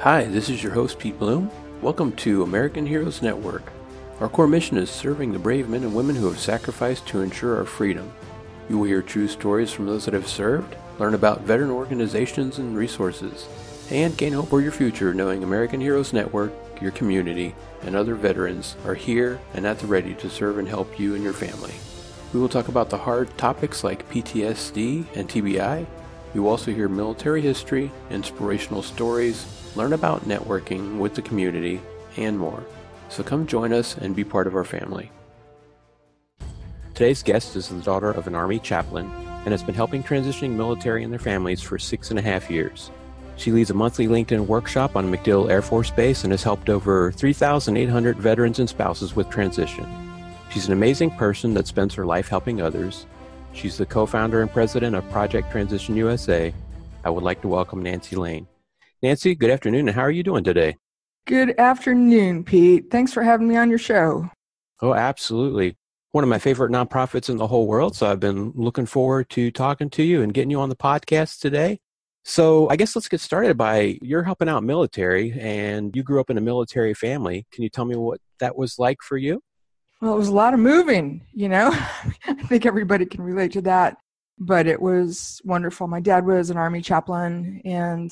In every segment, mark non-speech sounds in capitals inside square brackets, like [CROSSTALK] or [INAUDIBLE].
Hi, this is your host, Pete Blum. Welcome to American Heroes Network. Our core mission is serving the brave men and women who have sacrificed to ensure our freedom. You will hear true stories from those that have served, learn about veteran organizations and resources, and gain hope for your future knowing American Heroes Network, your community, and other veterans are here and at the ready to serve and help you and your family. We will talk about the hard topics like PTSD and TBI. You also hear military history, inspirational stories, learn about networking with the community, and more. So come join us and be part of our family. Today's guest is the daughter of an Army chaplain and has been helping transitioning military and their families for six and a half years. She leads a monthly LinkedIn workshop on MacDill Air Force Base and has helped over 3,800 veterans and spouses with transition. She's an amazing person that spends her life helping others. She's the co founder and president of Project Transition USA. I would like to welcome Nancy Laine. Nancy, good afternoon, and how are you doing today? Good afternoon, Pete. Thanks for having me on your show. Oh, absolutely. One of my favorite nonprofits in the whole world. So I've been looking forward to talking to you and getting you on the podcast today. So I guess let's get started by you're helping out military and you grew up in a military family. Can you tell me what that was like for you? Well, it was a lot of moving, you know. [LAUGHS] I think everybody can relate to that, but it was wonderful. My dad was an army chaplain and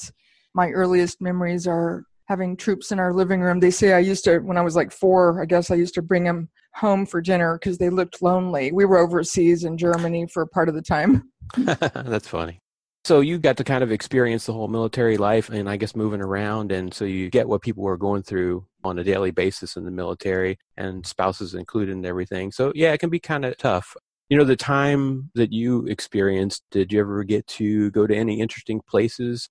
my earliest memories are having troops in our living room. They say I used to, when I was like four, I guess I used to bring them home for dinner because they looked lonely. We were overseas in Germany for part of the time. [LAUGHS] [LAUGHS] That's funny. So you got to kind of experience the whole military life and I guess moving around. And so you get what people were going through on a daily basis in the military and spouses included and everything. So yeah, it can be kind of tough. You know, the time that you experienced, did you ever get to go to any interesting places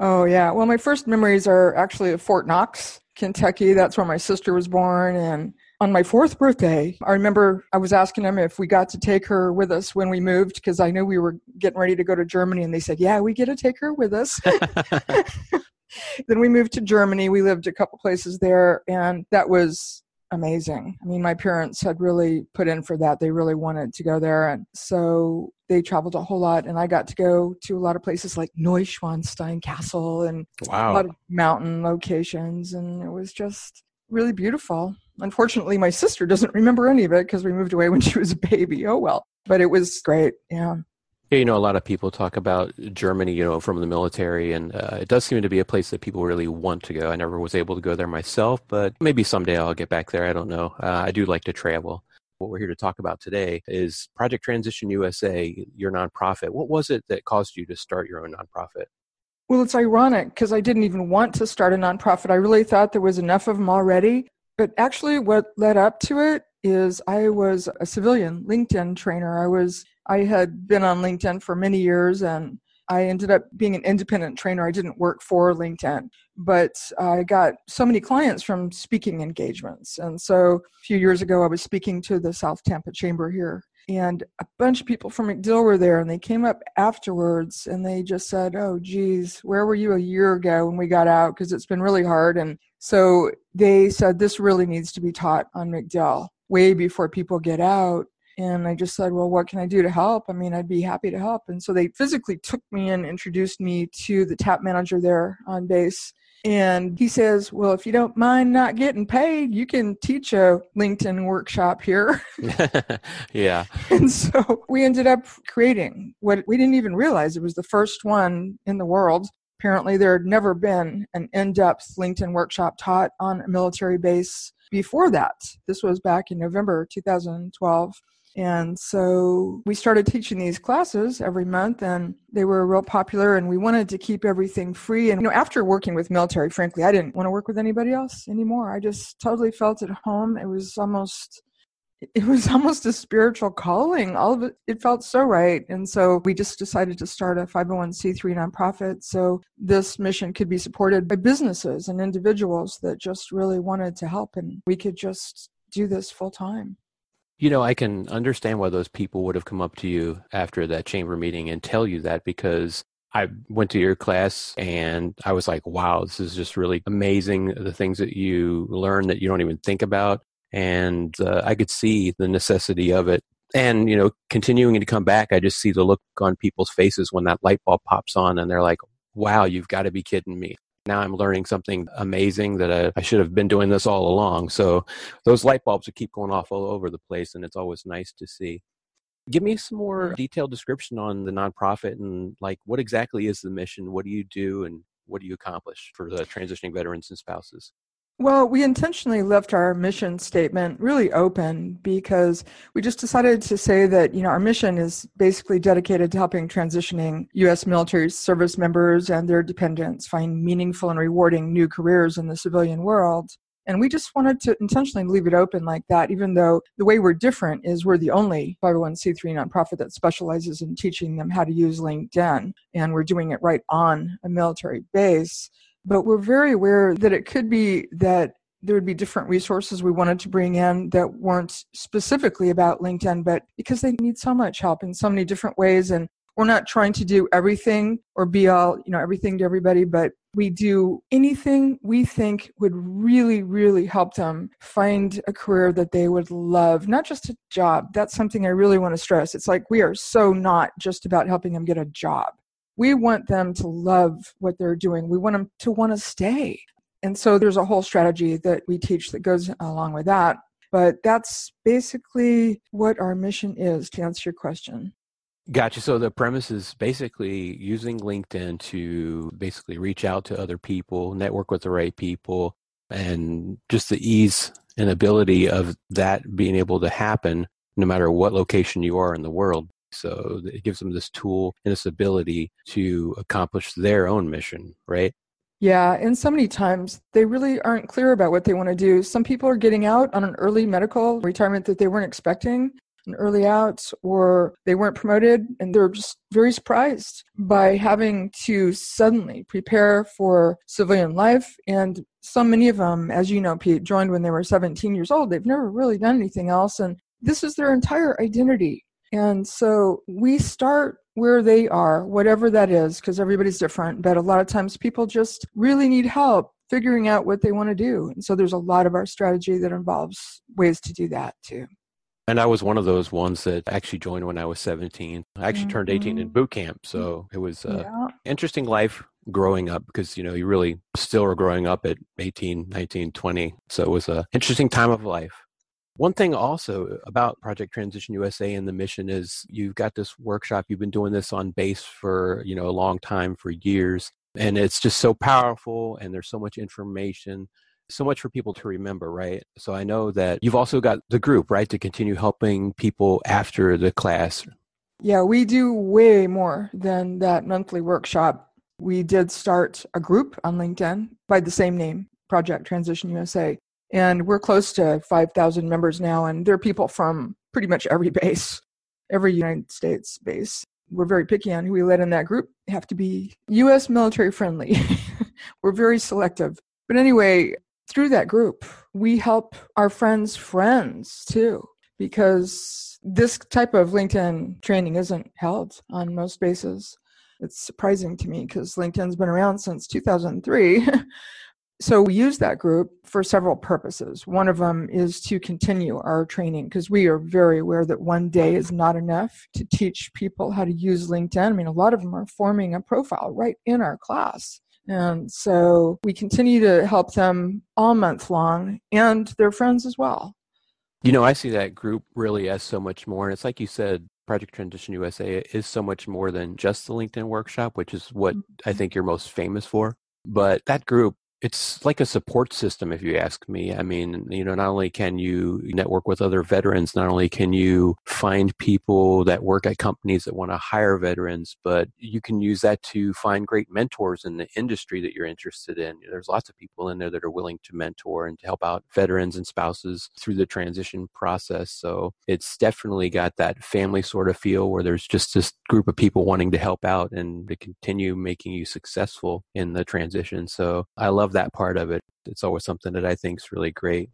Oh, yeah. Well, my first memories are actually of Fort Knox, Kentucky. That's where my sister was born. And on my fourth birthday, I remember I was asking them if we got to take her with us when we moved because I knew we were getting ready to go to Germany. And they said, Yeah, we get to take her with us. [LAUGHS] [LAUGHS] then we moved to Germany. We lived a couple places there. And that was amazing. I mean, my parents had really put in for that. They really wanted to go there. And so they traveled a whole lot. And I got to go to a lot of places like Neuschwanstein Castle and wow. a lot of mountain locations. And it was just really beautiful. Unfortunately, my sister doesn't remember any of it because we moved away when she was a baby. Oh, well. But it was great. Yeah. Yeah, you know, a lot of people talk about Germany, you know, from the military, and uh, it does seem to be a place that people really want to go. I never was able to go there myself, but maybe someday I'll get back there. I don't know. Uh, I do like to travel. What we're here to talk about today is Project Transition USA, your nonprofit. What was it that caused you to start your own nonprofit? Well, it's ironic because I didn't even want to start a nonprofit. I really thought there was enough of them already. But actually, what led up to it is I was a civilian LinkedIn trainer. I was I had been on LinkedIn for many years and I ended up being an independent trainer. I didn't work for LinkedIn, but I got so many clients from speaking engagements. And so a few years ago, I was speaking to the South Tampa Chamber here, and a bunch of people from MacDill were there. And they came up afterwards and they just said, Oh, geez, where were you a year ago when we got out? Because it's been really hard. And so they said, This really needs to be taught on MacDill way before people get out and I just said, Well, what can I do to help? I mean, I'd be happy to help. And so they physically took me and introduced me to the tap manager there on base. And he says, Well, if you don't mind not getting paid, you can teach a LinkedIn workshop here. [LAUGHS] [LAUGHS] yeah. And so we ended up creating what we didn't even realize it was the first one in the world. Apparently, there had never been an in depth LinkedIn workshop taught on a military base before that. This was back in November 2012. And so we started teaching these classes every month and they were real popular and we wanted to keep everything free. And you know, after working with military, frankly, I didn't want to work with anybody else anymore. I just totally felt at home. It was almost it was almost a spiritual calling. All of it, it felt so right. And so we just decided to start a 501c3 nonprofit so this mission could be supported by businesses and individuals that just really wanted to help and we could just do this full time. You know, I can understand why those people would have come up to you after that chamber meeting and tell you that because I went to your class and I was like, wow, this is just really amazing. The things that you learn that you don't even think about. And uh, I could see the necessity of it. And, you know, continuing to come back, I just see the look on people's faces when that light bulb pops on and they're like, wow, you've got to be kidding me. now I'm learning something amazing that I, I, should have been doing this all along. So those light bulbs would keep going off all over the place, and it's always nice to see. Give me some more detailed description on the nonprofit and like what exactly is the mission? What do you do and what do you accomplish for the transitioning veterans and spouses? Well, we intentionally left our mission statement really open because we just decided to say that, you know, our mission is basically dedicated to helping transitioning U.S. military service members and their dependents find meaningful and rewarding new careers in the civilian world. And we just wanted to intentionally leave it open like that, even though the way we're different is we're the only 501c3 nonprofit that specializes in teaching them how to use LinkedIn. And we're doing it right on a military base. But we're very aware that it could be that there would be different resources we wanted to bring in that weren't specifically about LinkedIn, but because they need so much help in so many different ways. And we're not trying to do everything or be all, you know, everything to everybody, but we do anything we think would really, really help them find a career that they would love, not just a job. That's something I really want to stress. It's like we are so not just about helping them get a job we want them to love what they're doing. We want them to want to stay. And so there's a whole strategy that we teach that goes along with that. But that's basically what our mission is to answer your question. Gotcha. So the premise is basically using LinkedIn to basically reach out to other people, network with the right people, and just the ease and ability of that being able to happen no matter what location you are in the world. So it gives them this tool and this ability to accomplish their own mission, right? Yeah, and so many times they really aren't clear about what they want to do. Some people are getting out on an early medical retirement that they weren't expecting, an early out, or they weren't promoted, and they're just very surprised by having to suddenly prepare for civilian life. And so many of them, as you know, Pete, joined when they were 17 years old. They've never really done anything else, and this is their entire identity. And so we start where they are, whatever that is, because everybody's different. But a lot of times people just really need help figuring out what they want to do. And so there's a lot of our strategy that involves ways to do that too. And I was one of those ones that actually joined when I was 17. I actually mm-hmm. turned 18 in mm-hmm. boot camp. So it was an yeah. interesting life growing up because, you know, you really still are growing up at 18, 19, 20. So it was an interesting time of life. One thing also about Project Transition USA and the mission is you've got this workshop. You've been doing this on base for you know a long time, for years, and it's just so powerful. And there's so much information, so much for people to remember, right? So I know that you've also got the group, right, to continue helping people after the class. Yeah, we do way more than that monthly workshop. We did start a group on LinkedIn by the same name, Project Transition USA. And we're close to 5,000 members now, and there are people from pretty much every [LAUGHS] base, every United States base. We're very picky on who we let in that group. They have to be U.S. military friendly. [LAUGHS] we're very selective. But anyway, through that group, we help our friends' friends too, because this type of LinkedIn training isn't held on most bases. It's surprising to me because LinkedIn's been around since 2003. [LAUGHS] So we use that group for several purposes. One of them is to continue our training because we are very aware that one day is not enough to teach people how to use LinkedIn. I mean, a lot of them are forming a profile right in our class. And so we continue to help them all month long and their friends as well. You know, I see that group really as so much more. And it's like you said, Project Transition USA is so much more than just the LinkedIn workshop, which is what I mm-hmm. think you're most famous for. But that group it's like a support system, if you ask me. I mean, you know, not only can you network with other veterans, not only can you find people that work at companies that want to hire veterans, but you can use that to find great mentors in the industry that you're interested in. There's lots of people in there that are willing to mentor and to help out veterans and spouses through the transition process. So it's definitely got that family sort of feel where there's just this group of people wanting to help out and to continue making you successful in the transition. So I love love that part of it. It's always something that I think is really great.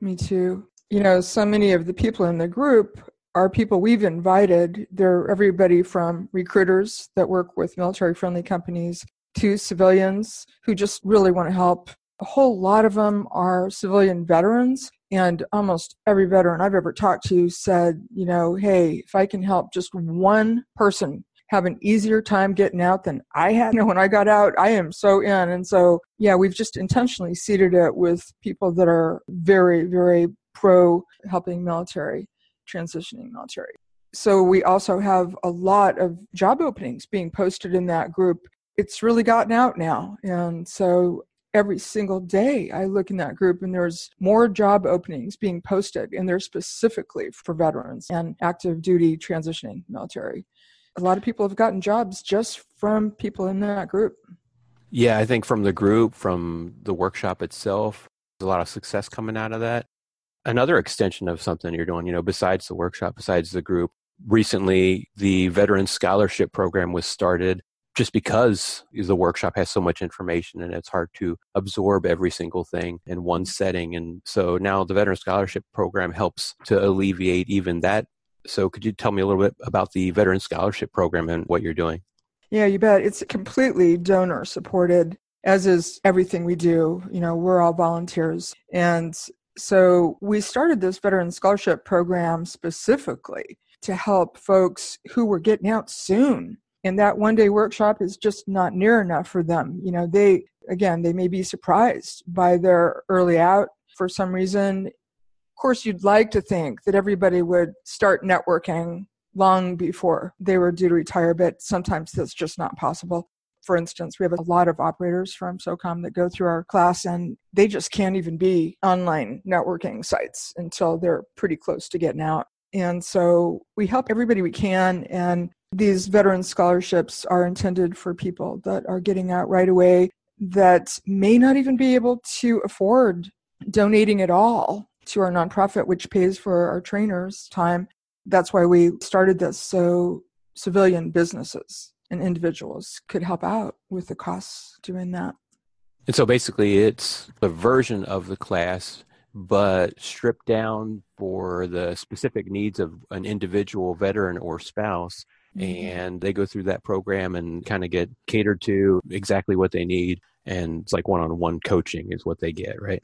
Me too. You know, so many of the people in the group are people we've invited. They're everybody from recruiters that work with military friendly companies to civilians who just really want to help. A whole lot of them are civilian veterans, and almost every veteran I've ever talked to said, you know, hey, if I can help just one person have an easier time getting out than I had. Know, [LAUGHS] when I got out, I am so in. And so, yeah, we've just intentionally seeded it with people that are very, very pro helping military, transitioning military. So we also have a lot of job openings being posted in that group. It's really gotten out now. And so every single day I look in that group and there's more job openings being posted and they're specifically for veterans and active duty transitioning military. A lot of people have gotten jobs just from people in that group. Yeah, I think from the group, from the workshop itself, there's a lot of success coming out of that. Another extension of something you're doing, you know, besides the workshop, besides the group, recently the Veteran Scholarship Program was started just because the workshop has so much information and it's hard to absorb every single thing in one setting. And so now the Veteran Scholarship Program helps to alleviate even that. So could you tell me a little bit about the Veteran Scholarship Program and what you're doing? Yeah, you bet. It's completely donor supported, as is everything we do. You know, we're all volunteers. And so we started this Veteran Scholarship Program specifically to help folks who were getting out soon and that one day workshop is just not near enough for them you know they again they may be surprised by their early out for some reason course you'd like to think that everybody would start networking long before they were due to retire but sometimes that's just not possible. For instance we have a lot of operators from socom that go through our class and they just can't even be online networking sites until they're pretty close to getting out. And so we help everybody we can and these veteran scholarships are intended for people that are getting out right away that may not even be able to afford donating at all to our nonprofit, which pays for our trainers' time. That's why we started this so civilian businesses and individuals could help out with the costs doing that. And so basically, it's a version of the class, but stripped down for the specific needs of an individual veteran or spouse Mm-hmm. and they go through that program and kind of get catered to exactly what they need and it's like one-on-one coaching is what they get right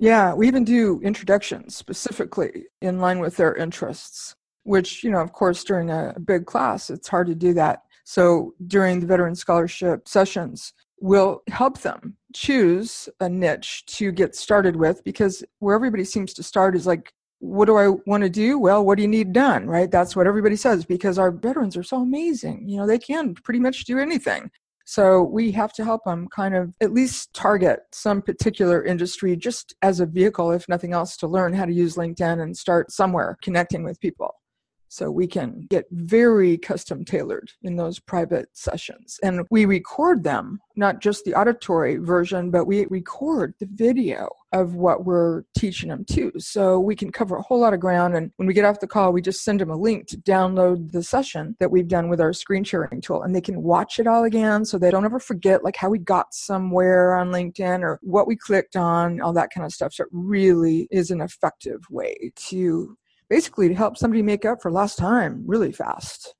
yeah we even do introductions specifically in line with their interests which you know of course during a big class it's hard to do that so during the veteran scholarship sessions we'll help them choose a niche to get started with because where everybody seems to start is like what do I want to do? Well, what do you need done? Right? That's what everybody says because our veterans are so amazing. You know, they can pretty much do anything. So we have to help them kind of at least target some particular industry just as a vehicle, if nothing else, to learn how to use LinkedIn and start somewhere connecting with people so we can get very custom tailored in those private sessions. And we record them not just the auditory version but we record the video of what we're teaching them too. So we can cover a whole lot of ground. And when we get off the call we just send them a link to download the session that we've done with our screen sharing tool. And they can watch it all again so they don't ever forget like how we got somewhere on linkedin or what we clicked on all that kind of stuff. So it really is an effective way to basically to help somebody make up for lost time really fast.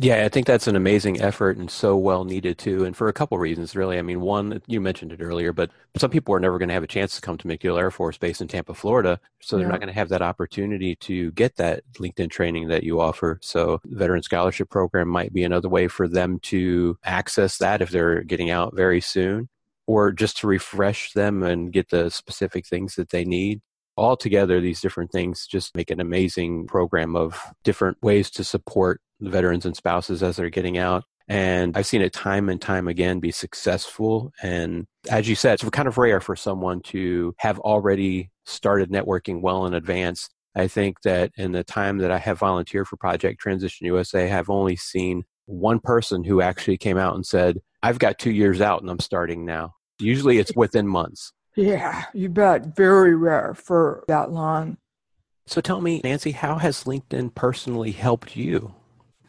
Yeah, I think that's an amazing effort and so well needed too. And for a couple reasons, really. I mean, one, you mentioned it earlier, but some people are never going to have a chance to come to MacDill Air Force Base in Tampa, Florida. So they're yeah. not going to have that opportunity to get that LinkedIn training that you offer. So Veteran Scholarship Program might be another way for them to access that if they're getting out very soon or just to refresh them and get the specific things that they need all together, these different things just make an amazing program of different ways to support the veterans and spouses as they're getting out. And I've seen it time and time again be successful. And as you said, it's kind of rare for someone to have already started networking well in advance. I think that in the time that I have volunteered for Project Transition USA, I've only seen one person who actually came out and said, I've got two years out and I'm starting now. Usually it's within months. Yeah, you bet. Very rare for that long. So tell me, Nancy, how has LinkedIn personally helped you?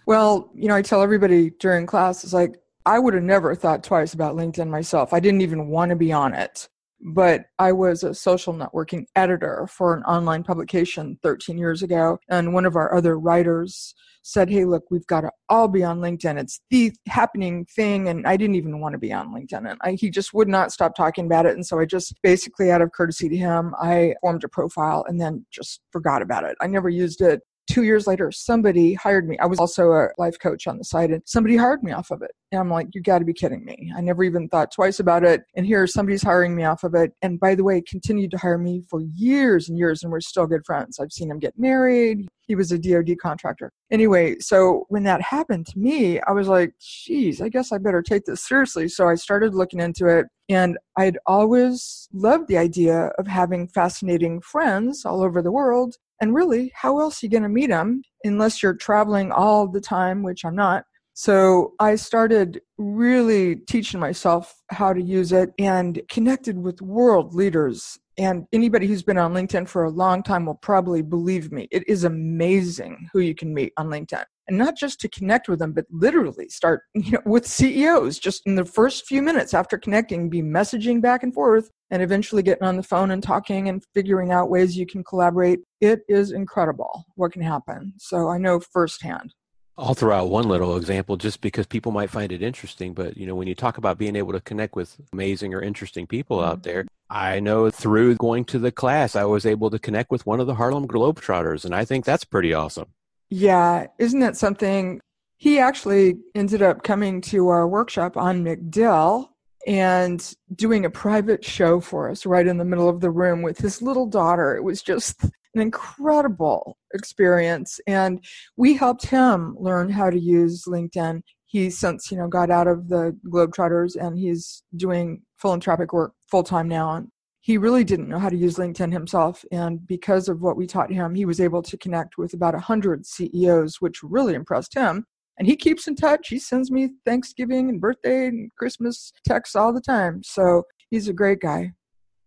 Well, you know, I tell everybody during class, it's like, I would have never thought twice about LinkedIn myself. I didn't even want to be on it. But I was a social networking editor for an online publication 13 years ago. And one of our other writers said, Hey, look, we've got to all be on LinkedIn. It's the happening thing. And I didn't even want to be on LinkedIn. And I, he just would not stop talking about it. And so I just basically, out of courtesy to him, I formed a profile and then just forgot about it. I never used it two years later, somebody hired me. I was also a life coach on the side, and somebody hired me off of it. And I'm like, you got to be kidding me. I never even thought twice about it. And here somebody's hiring me off of it. And by the way, continued to hire me for years and years, and we're still good friends. I've seen him get married. He was a DoD contractor. Anyway, so when that happened to me, I was like, geez, I guess I better take this seriously. So I started looking into it. And I'd always loved the idea of having fascinating friends all over the world. And really, how else are you going to meet them unless you're traveling all the time, which I'm not? So I started really teaching myself how to use it and connected with world leaders. And anybody who's been on LinkedIn for a long time will probably believe me. It is amazing who you can meet on LinkedIn. And not just to connect with them, but literally start [LAUGHS] you know, with CEOs just in the first few minutes after connecting, be messaging back and forth and eventually getting on the phone and talking and figuring out ways you can collaborate. It is incredible what can happen. So I know firsthand. I'll throw out one little example just because people might find it interesting. But, you know, when you talk about being able to connect with amazing or interesting people out there, mm-hmm. I know through going to the class, I was able to connect with one of the Harlem Globetrotters. And I think that's pretty awesome. Yeah. Isn't that something? He actually ended up coming to our workshop on MacDill and doing a private show for us right in the middle of the room with his little daughter. It was just an incredible experience. And we helped him learn how to use LinkedIn. He since, you know, got out of the Globetrotters and he's doing philanthropic work full time now. And he really didn't know how to use LinkedIn himself. And because of what we taught him, he was able to connect with about 100 CEOs, which really impressed him. And he keeps in touch. He sends me Thanksgiving and birthday and Christmas texts all the time. So he's a great guy.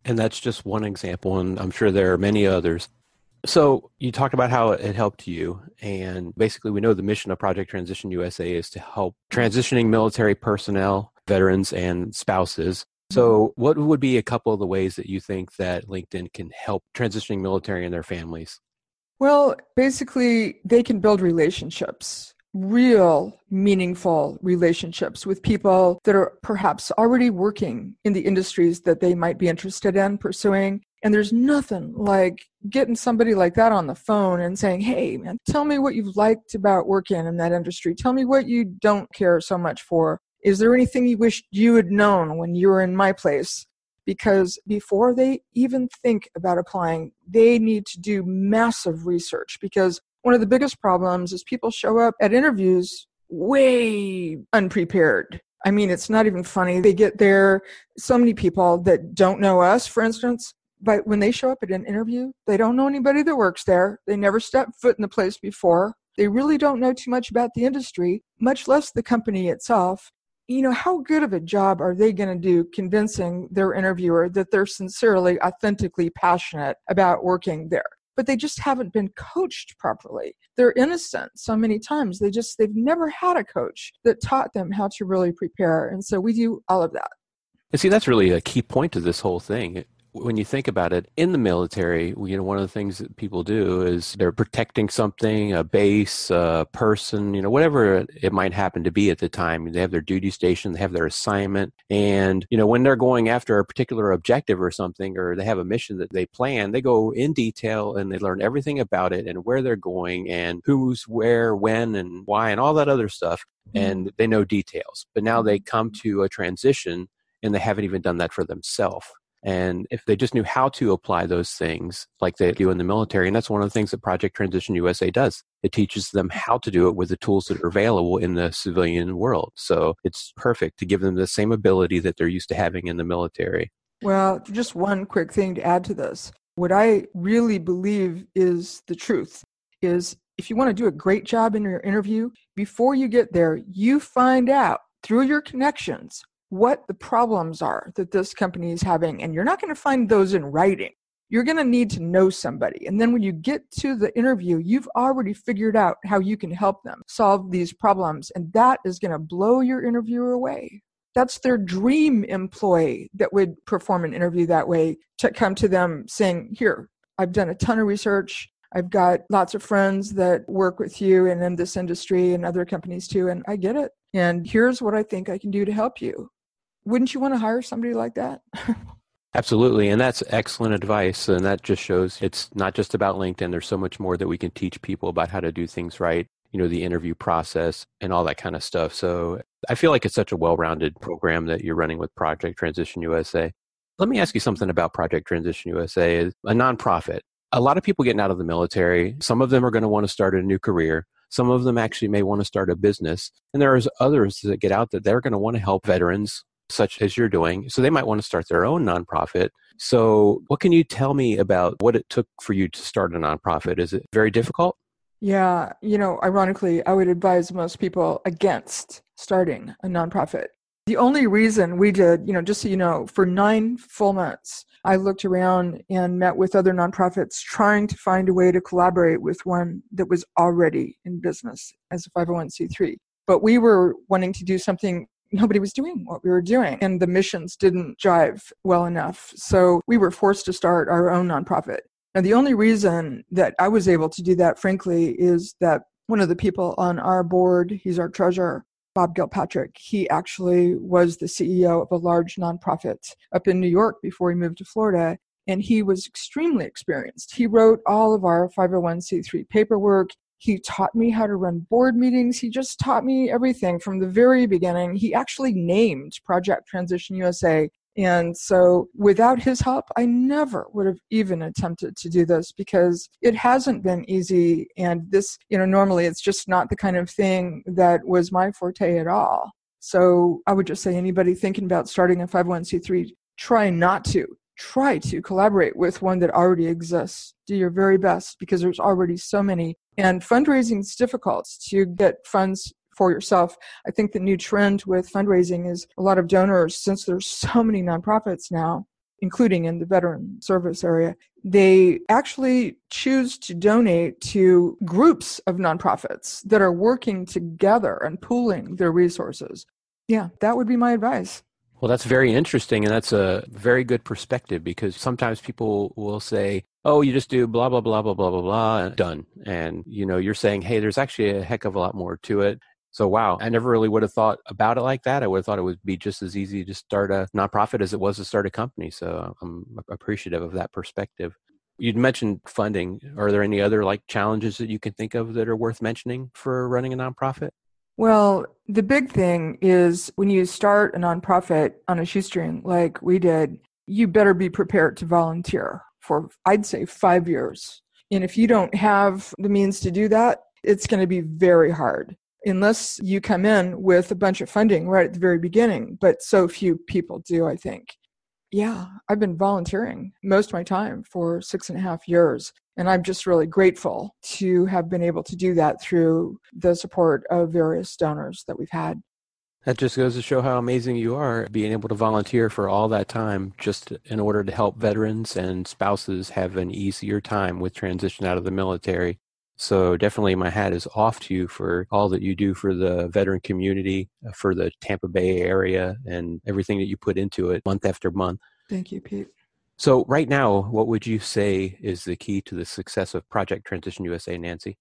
And that's just one example. And I'm sure there are many others. So you talked about how it helped you, and basically we know the mission of Project Transition USA is to help transitioning military personnel, veterans, and spouses. So mm-hmm. what would be a couple of the ways that you think that LinkedIn can help transitioning military and their families? Well, basically they can build relationships real meaningful relationships with people that are perhaps already working in the industries that they might be interested in pursuing and there's nothing like getting somebody like that on the phone and saying, hey, man, tell me what you've liked about working in that industry. Tell me what you don't care so much for. Is there anything you wish you had known when you were in my place? Because before they even think about applying, they need to do massive research. Because one of the biggest problems is people show up at interviews way unprepared. I mean, it's not even funny. They get there, so many people that don't know us, for instance, but when they show up at an interview, they don't know anybody that works there. They never stepped foot in the place before. They really don't know too much about the industry, much less the company itself. You know, how good of a job are they going to do convincing their interviewer that they're sincerely, authentically passionate about working there? But they just haven't been coached properly. They're innocent so many times. They just, they've never had a coach that taught them how to really prepare. And so we do all of that. And see, that's really a key point to this whole thing when you think about it, in the military, you know, one of the things that people do is they're protecting something, a base, a person, you know, whatever it might happen to be at the time. They have their duty station, they have their assignment, and you know, when they're going after a particular objective or something, or they have a mission that they plan, they go in detail and they learn everything about it and where they're going and who's where, when, and why, and all that other stuff, mm-hmm. and they know details. But now they come to a transition and they haven't even done that for themselves and if they just knew how to apply those things like they do in the military, and that's one of the things that Project Transition USA does. It teaches them how to do it with the tools that are available in the civilian world. So it's perfect to give them the same ability that they're used to having in the military. Well, just one quick thing to add to this. What I really believe is the truth is if you want to do a great job in your interview, before you get there, you find out through your connections what the problems are that this company is having. And you're not going to find those in writing. You're going to need to know somebody. And then when you get to the interview, you've already figured out how you can help them solve these problems. And that is going to blow your interviewer away. That's their dream employee that would perform an interview that way to come to them saying, Here, I've done a ton of research. I've got lots of friends that work with you and in this industry and other companies too, and I get it. And here's what I think I can do to help you wouldn't you want to hire somebody like that? [LAUGHS] Absolutely. And that's excellent advice. And that just shows it's not just about LinkedIn. There's so much more that we can teach people about how to do things right, you know, the interview process and all that kind of stuff. So I feel like it's such a well rounded program that you're running with Project Transition USA. Let me ask you something about Project Transition USA, a nonprofit. A lot of people getting out of the military, some of them are going to want to start a new career. Some of them actually may want to start a business. And there's others that get out that they're going to want to help veterans such as you're doing. So they might want to start their own nonprofit. So, what can you tell me about what it took for you to start a nonprofit? Is it very difficult? Yeah, you know, ironically, I would advise most people against starting a nonprofit. The only reason we did, you know, just so you know, for nine full months, I looked around and met with other nonprofits trying to find a way to collaborate with one that was already in business as a 501c3. But we were wanting to do something nobody was doing what we were doing and the missions didn't jive well enough. So we were forced to start our own nonprofit. Now, the only reason that I was able to do that, frankly, is that one of the people on our board, he's our treasurer, Bob Gilpatrick, he actually was the CEO of a large nonprofit up in New York before he moved to Florida. And he was extremely experienced. He wrote all of our 501c3 paperwork. He taught me how to run board meetings. He just taught me everything from the very beginning. He actually named Project Transition USA. And so without his help, I never would have even attempted to do this because it hasn't been easy. And this, you know, normally it's just not the kind of thing that was my forte at all. So I would just say anybody thinking about starting a 501c3, try not to try to collaborate with one that already exists. Do your very best because there's already so many. And fundraising is difficult to get funds for yourself. I think the new trend with fundraising is a lot of donors, since there's [LAUGHS] so many nonprofits now, including in the veteran service area, they actually choose to donate to groups of nonprofits that are working together and pooling their resources. Yeah, that would be my advice. Well, that's very interesting, and that's a very good perspective because sometimes people will say, "Oh, you just do blah blah blah blah blah blah blah, done," and you know, you're saying, "Hey, there's actually a heck of a lot more to it." So, wow, I never really would have thought about it like that. I would have thought it would be just as easy to start a nonprofit as it was to start a company. So, I'm appreciative of that perspective. You'd mentioned funding. Are there any other like challenges that you can think of that are worth mentioning for running a nonprofit? Well, the big thing is when you start a nonprofit on a shoestring like we did, you better be prepared to volunteer for, I'd say, five years. And if you don't have the means to do that, it's going to be very hard unless you come in with a bunch of funding right at the very beginning. But so few people do, I think. Yeah, I've been volunteering most of my time for six and a half years. And I'm just really grateful to have been able to do that through the support of various donors that we've had. That just goes to show how amazing you are being able to volunteer for all that time just in order to help veterans and spouses have an easier time with transition out of the military. So definitely my hat is off to you for all that you do for the veteran community, for the Tampa Bay area and everything that you put into it month after month. Thank you, Pete. So, right now, what would you say is the key to the success of Project Transition USA, Nancy?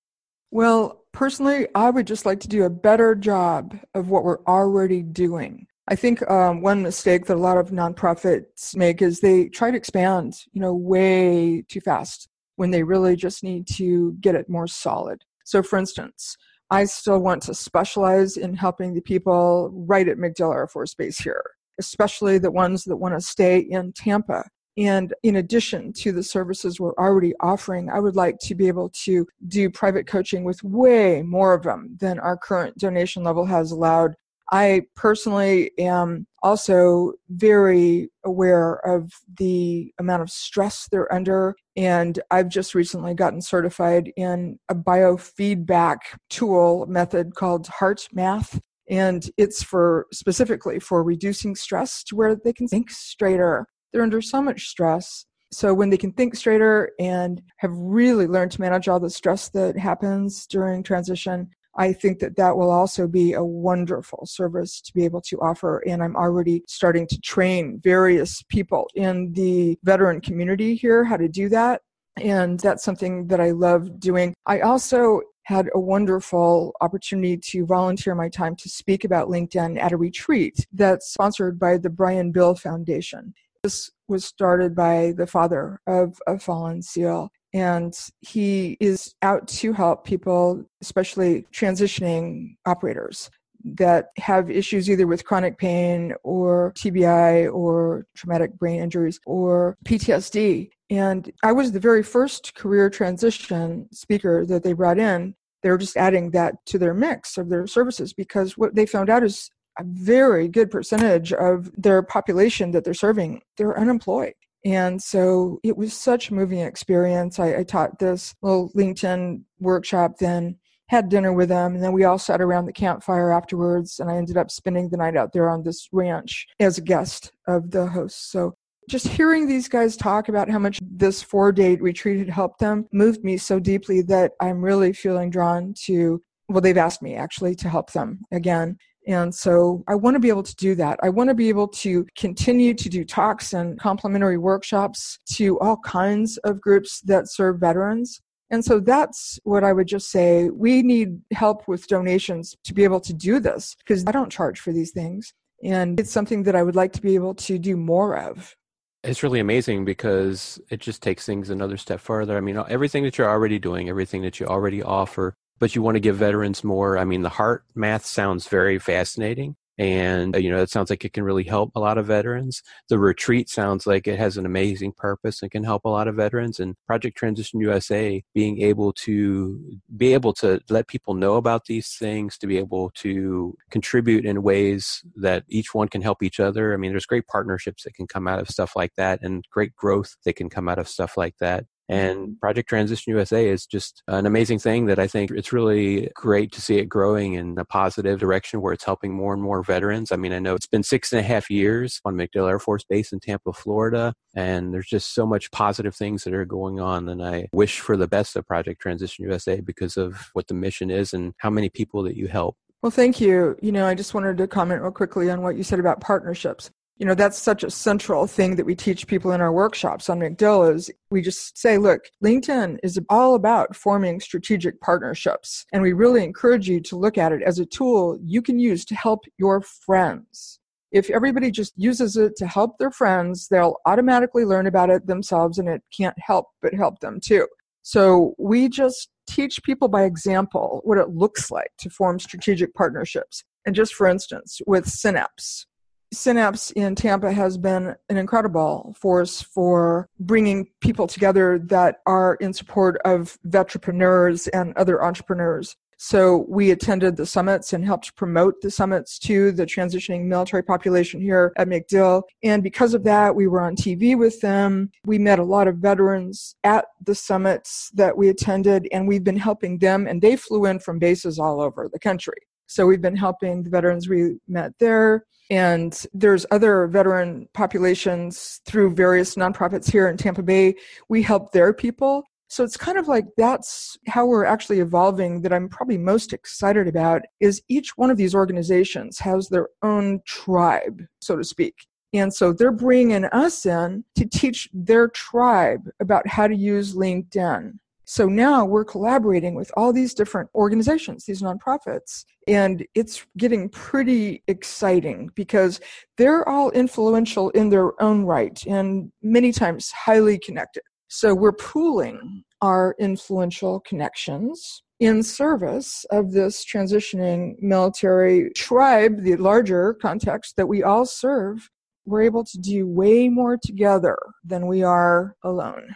Well, personally, I would just like to do a better job of what we're already doing. I think um, one mistake that a lot of nonprofits make is they try to expand, you know, way too fast when they really just need to get it more solid. So, for instance, I still want to specialize in helping the people right at MacDill Air Force Base here, especially the ones that want to stay in Tampa and in addition to the services we're already offering, I would like to be able to do private coaching with way more of them than our current donation level has allowed. I personally am also very aware of the amount of stress they're under. And I've just recently gotten certified in a biofeedback tool method called HeartMath. And it's for specifically for reducing stress to where they can think straighter they're under so much stress. So when they can think straighter and have really learned to manage all the stress that happens during transition, I think that that will also be a wonderful service to be able to offer. And I'm already starting to train various people in the veteran community here how to do that. And that's something that I love doing. I also had a wonderful opportunity to volunteer my time to speak about LinkedIn at a retreat that's sponsored by the Brian Bill Foundation. This was started by the father of a fallen SEAL. And he is out to help people, especially transitioning operators that have issues either with chronic pain or TBI or traumatic brain injuries or PTSD. And I was the very first career transition speaker that they brought in. They were just adding that to their mix of their services because what they found out is a very good percentage of their population that they're serving, they're unemployed. And so it was such a moving experience. I, I taught this little LinkedIn workshop then had dinner with them and then we all sat around the campfire afterwards and i ended up spending the night out there on this ranch as a guest of the host so just hearing these guys talk about how much this four day retreat had helped them moved me so deeply that i'm really feeling drawn to well they've asked me actually to help them again and so I want to be able to do that. I want to be able to continue to do talks and complimentary workshops to all kinds of groups that serve veterans. And so that's what I would just say. We need help with donations to be able to do this because I don't charge for these things. And it's something that I would like to be able to do more of. It's really amazing because it just takes things another step further. I mean, everything that you're already doing, everything that you already offer, but you want to give veterans more. I mean, the heart math sounds very fascinating and uh, you know it sounds like it can really help a lot of veterans. The retreat sounds like it has an amazing purpose and can help a lot of veterans and project transition usa being able to be able to let people know about these things to be able to contribute in ways that each one can help each other. I mean there's great partnerships that can come out of stuff like that and great growth that can come out of stuff like that and Project Transition USA is just an amazing thing that I think it's really great to see it growing in a positive direction where it's helping more and more veterans. I mean, I know it's been six and a half years on MacDill Air Force Base in Tampa, Florida, and there's just so much positive things that are going on. And I wish for the best of Project Transition USA because of what the mission is and how many people that you help. Well, thank you. You know, I just wanted to comment real quickly on what you said about partnerships you know that's such a central thing that we teach people in our workshops on MacDill is we just say look linkedin is all about forming strategic partnerships and we really encourage you to look at it as a tool you can use to help your friends. If everybody just uses it to help their friends they'll automatically learn about it themselves and it can't help but help them too. So we just teach people by example what it looks like to form strategic partnerships. And just for instance with synapse Synapse in Tampa has been an incredible force for bringing people together that are in support of veterans and other entrepreneurs. So we attended the summits and helped promote the summits to the transitioning military population here at MacDill. And because of that, we were on TV with them. We met a lot of veterans at the summits that we attended, and we've been helping them, and they flew in from bases all over the country. So we've been helping the veterans we met there. And there's other veteran populations through various nonprofits here in Tampa Bay. We help their people. So it's kind of like that's how we're actually evolving that I'm probably most excited about is each one of these organizations has their own tribe, so to speak. And so they're bringing us in to teach their tribe about how to use LinkedIn so now we're collaborating with all these different organizations, these nonprofits, and it's getting pretty exciting because they're all influential in their own right and many times highly connected. So we're pooling our influential connections in service of this transitioning military tribe, the larger context that we all serve. We're able to do way more together than we are alone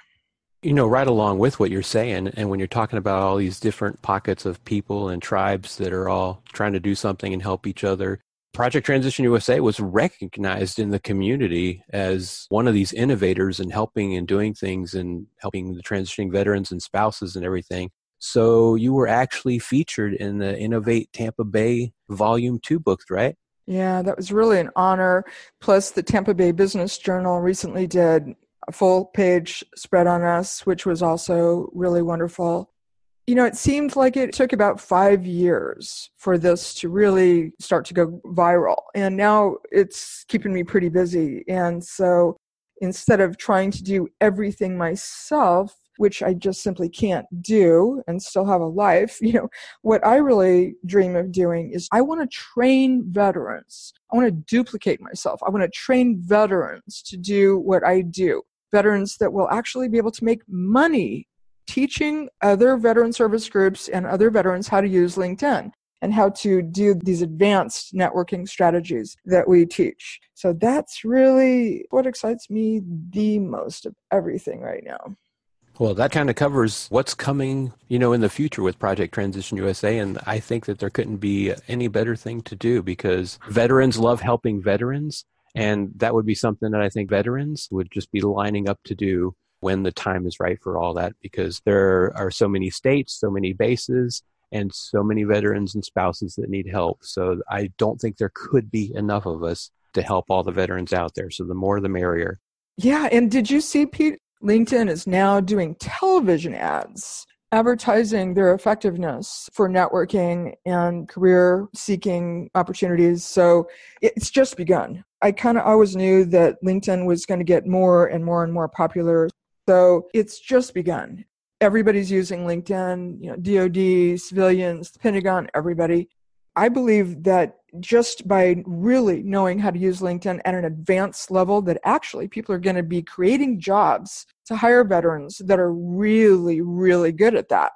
you know, right along with what you're saying, and when you're talking about all these different pockets of people and tribes that are all trying to do something and help each other, Project Transition USA was recognized in the community as one of these innovators in helping and doing things and helping the transitioning veterans and spouses and everything. So you were actually featured in the Innovate Tampa Bay Volume 2 book, right? Yeah, that was really an honor. Plus, the Tampa Bay Business Journal recently did a full page spread on us, which was also really wonderful. You know, it seemed like it took about five years for this to really start to go viral. And now it's keeping me pretty busy. And so instead of trying to do everything myself, which I just simply can't do and still have a life. [LAUGHS] You know, what I really dream of doing is I want to train veterans. I want to duplicate myself. I want to train veterans to do what I do. Veterans that will actually be able to make money teaching other veteran service groups and other veterans how to use LinkedIn and how to do these advanced networking strategies that we teach. So that's really what excites me the most of everything right now. Well, that kind of covers what's coming, you know, in the future with Project Transition USA. And I think that there couldn't be any better thing to do because veterans love helping veterans. And that would be something that I think veterans would just be lining up to do when the time is right for all that because there are so many states, so many bases, and so many veterans and spouses that need help. So I don't think there could be enough of us to help all the veterans out there. So the more the merrier. Yeah. And did you see, Pete? LinkedIn is now doing television ads advertising their effectiveness for networking and career seeking opportunities. So it's just begun. I kind of always knew that LinkedIn was going to get more and more and more popular. So it's just begun. Everybody's using LinkedIn, you know, DoD, civilians, the Pentagon, everybody. I believe that just by really knowing how to use LinkedIn at an advanced level, that actually people are going to be creating jobs to hire veterans that are really, really good at that.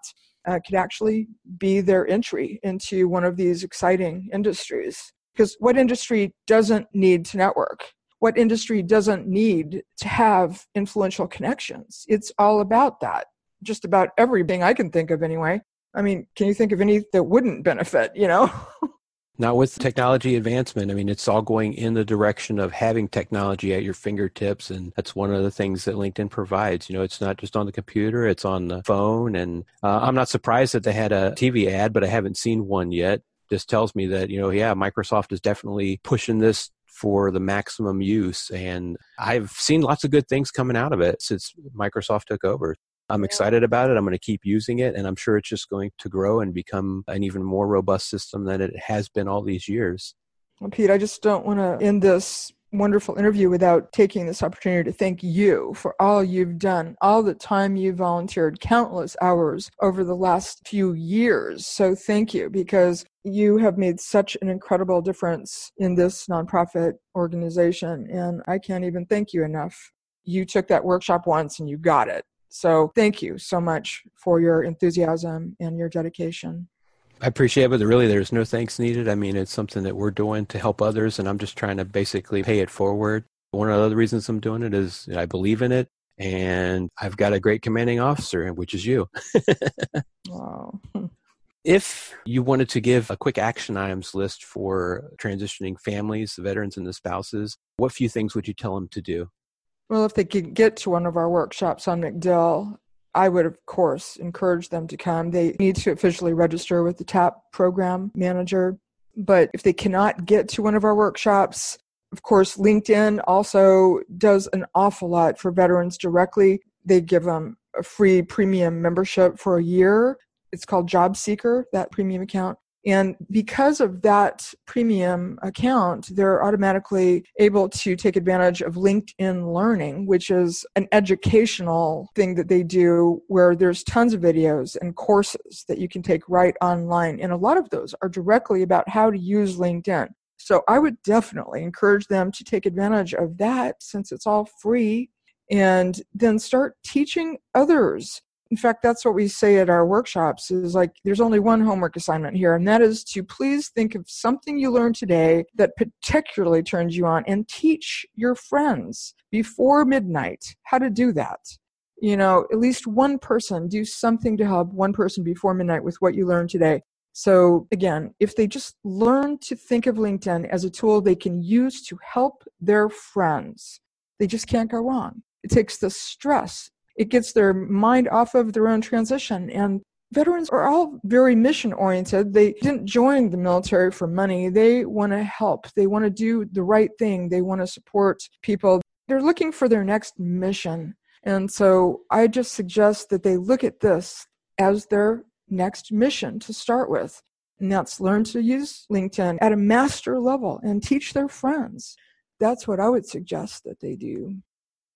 Uh, could actually be their entry into one of these exciting industries. Because what industry doesn't need to network? What industry doesn't need to have influential connections? It's all about that. Just about everything I can think of, anyway. I mean, can you think of any that wouldn't benefit, you know? [LAUGHS] Not with technology advancement. I mean, it's all going in the direction of having technology at your fingertips. And that's one of the things that LinkedIn provides. You know, it's not just on the computer, it's on the phone. And uh, I'm not surprised that they had a TV ad, but I haven't seen one yet. This tells me that, you know, yeah, Microsoft is definitely pushing this for the maximum use. And I've seen lots of good things coming out of it since Microsoft took over. I'm excited about it. I'm going to keep using it, and I'm sure it's just going to grow and become an even more robust system than it has been all these years. Well, Pete, I just don't want to end this wonderful interview without taking this opportunity to thank you for all you've done, all the time you volunteered, countless hours over the last few years. So thank you because you have made such an incredible difference in this nonprofit organization. And I can't even thank you enough. You took that workshop once and you got it. So thank you so much for your enthusiasm and your dedication. I appreciate it, but really there's no thanks needed. I mean, it's something that we're doing to help others, and I'm just trying to basically pay it forward. One of the other reasons I'm doing it is I believe in it, and I've got a great commanding officer, which is you. [LAUGHS] wow. If you wanted to give a quick action items list for transitioning families, the veterans, and the spouses, what few things would you tell them to do? Well, if they could get to one of our workshops on MacDill, I would, of course, encourage them to come. They need to officially register with the TAP program manager. But if they cannot get to one of our workshops, of course, LinkedIn also does an awful lot for veterans directly. They give them a free premium membership for a year. It's called Job Seeker, that premium account. And because of that premium account, they're automatically able to take advantage of LinkedIn Learning, which is an educational thing that they do where there's tons of videos and courses that you can take right online. And a lot of those are directly about how to use LinkedIn. So I would definitely encourage them to take advantage of that since it's all free and then start teaching others in fact that's what we say at our workshops is like there's only one homework assignment here and that is to please think of something you learned today that particularly turns you on and teach your friends before midnight how to do that. You know at least one person do something to help one person before midnight with what you learned today. So again if they just learn to think of linkedin as a tool they can use to help their friends they just can't go wrong it takes the stress it gets their mind off of their own transition. And veterans are all very mission oriented. They didn't join the military for money. They want to help. They want to do the right thing. They want to support people. They're looking for their next mission. And so I just suggest that they look at this as their next mission to start with. And that's learn to use LinkedIn at a master level and teach their friends. That's what I would suggest that they do.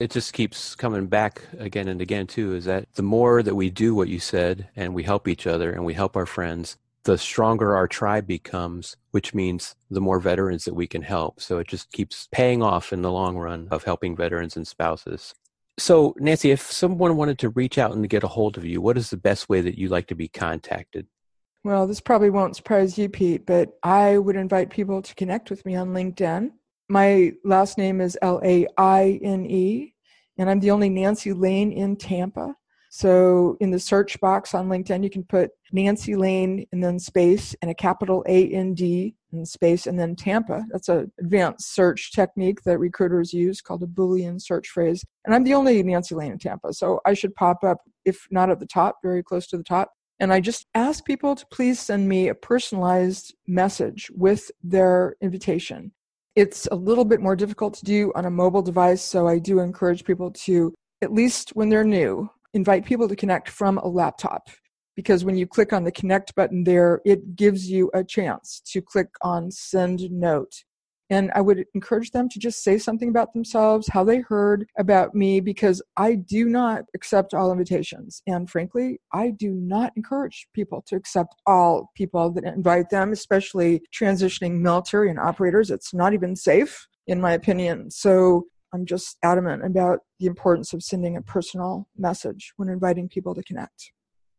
It just keeps coming back again and again too is that the more that we do what you said and we help each other and we help our friends the stronger our tribe becomes which means the more veterans that we can help. So it just keeps paying off in the long run of helping veterans and spouses. So nancy if someone wanted to reach out and get a hold of you what is the best way that you like to be contacted? Well this probably won't surprise you pete but i would invite people to connect with me on linkedin. My last name is L A I N E, and I'm the only Nancy Laine in Tampa. So in the search box on LinkedIn, you can put Nancy Laine and then space and a capital A N D and space and then Tampa. That's an advanced search technique that recruiters use called a Boolean search phrase. And I'm the only Nancy Laine in Tampa. So I should pop up, if not at the top, very close to the top. And I just ask people to please send me a personalized message with their invitation. It's a little bit more difficult to do on a mobile device, so I do encourage people to, at least when they're new, invite people to connect from a laptop. Because when you click on the connect button there, it gives you a chance to click on send note. And I would encourage them to just say something about themselves, how they heard about me, because I do not accept all invitations. And frankly, I do not encourage people to accept all people that invite them, especially transitioning military and operators. It's not even safe, in my opinion. So I'm just adamant about the importance of sending a personal message when inviting people to connect.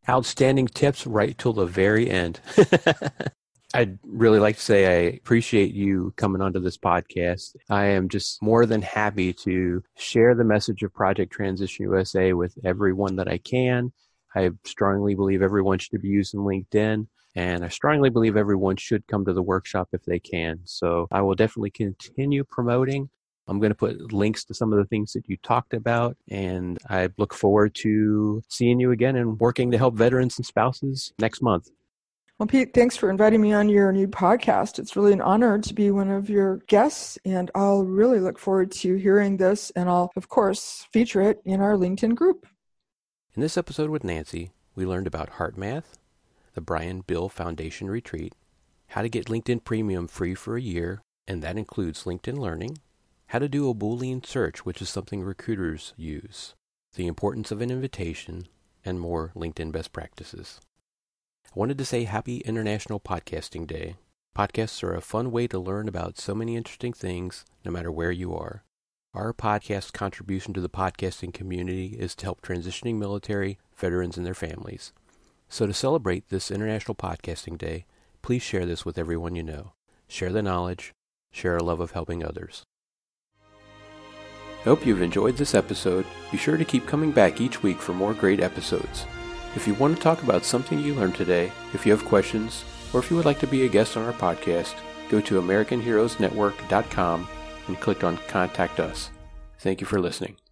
Outstanding tips right till the very end. [LAUGHS] I'd really like to say I appreciate you coming onto this podcast. I am just more than happy to share the message of Project Transition USA with everyone that I can. I strongly believe everyone should be using LinkedIn. And I strongly believe everyone should come to the workshop if they can. So I will definitely continue promoting. I'm going to put links to some of the things that you talked about. And I look forward to seeing you again and working to help veterans and spouses next month. Well, Pete, thanks for inviting me on your new podcast. It's really an honor to be one of your guests, and I'll really look forward to hearing this, and I'll, of course, feature it in our LinkedIn group. In this episode with Nancy, we learned about HeartMath, the Brian Bill Foundation Retreat, how to get LinkedIn Premium free for a year, and that includes LinkedIn Learning, how to do a Boolean search, which is something recruiters use, the importance of an invitation, and more LinkedIn best practices. I wanted to say Happy International Podcasting Day. Podcasts are a fun way to learn about so many interesting things, no matter where you are. Our podcast's contribution to the podcasting community is to help transitioning military, veterans, and their families. So, to celebrate this International Podcasting Day, please share this with everyone you know. Share the knowledge, share a love of helping others. Hope you've enjoyed this episode. Be sure to keep coming back each week for more great episodes. If you want to talk about something you learned today, if you have questions, or if you would like to be a guest on our podcast, go to AmericanHeroesNetwork.com and click on Contact Us. Thank you for listening.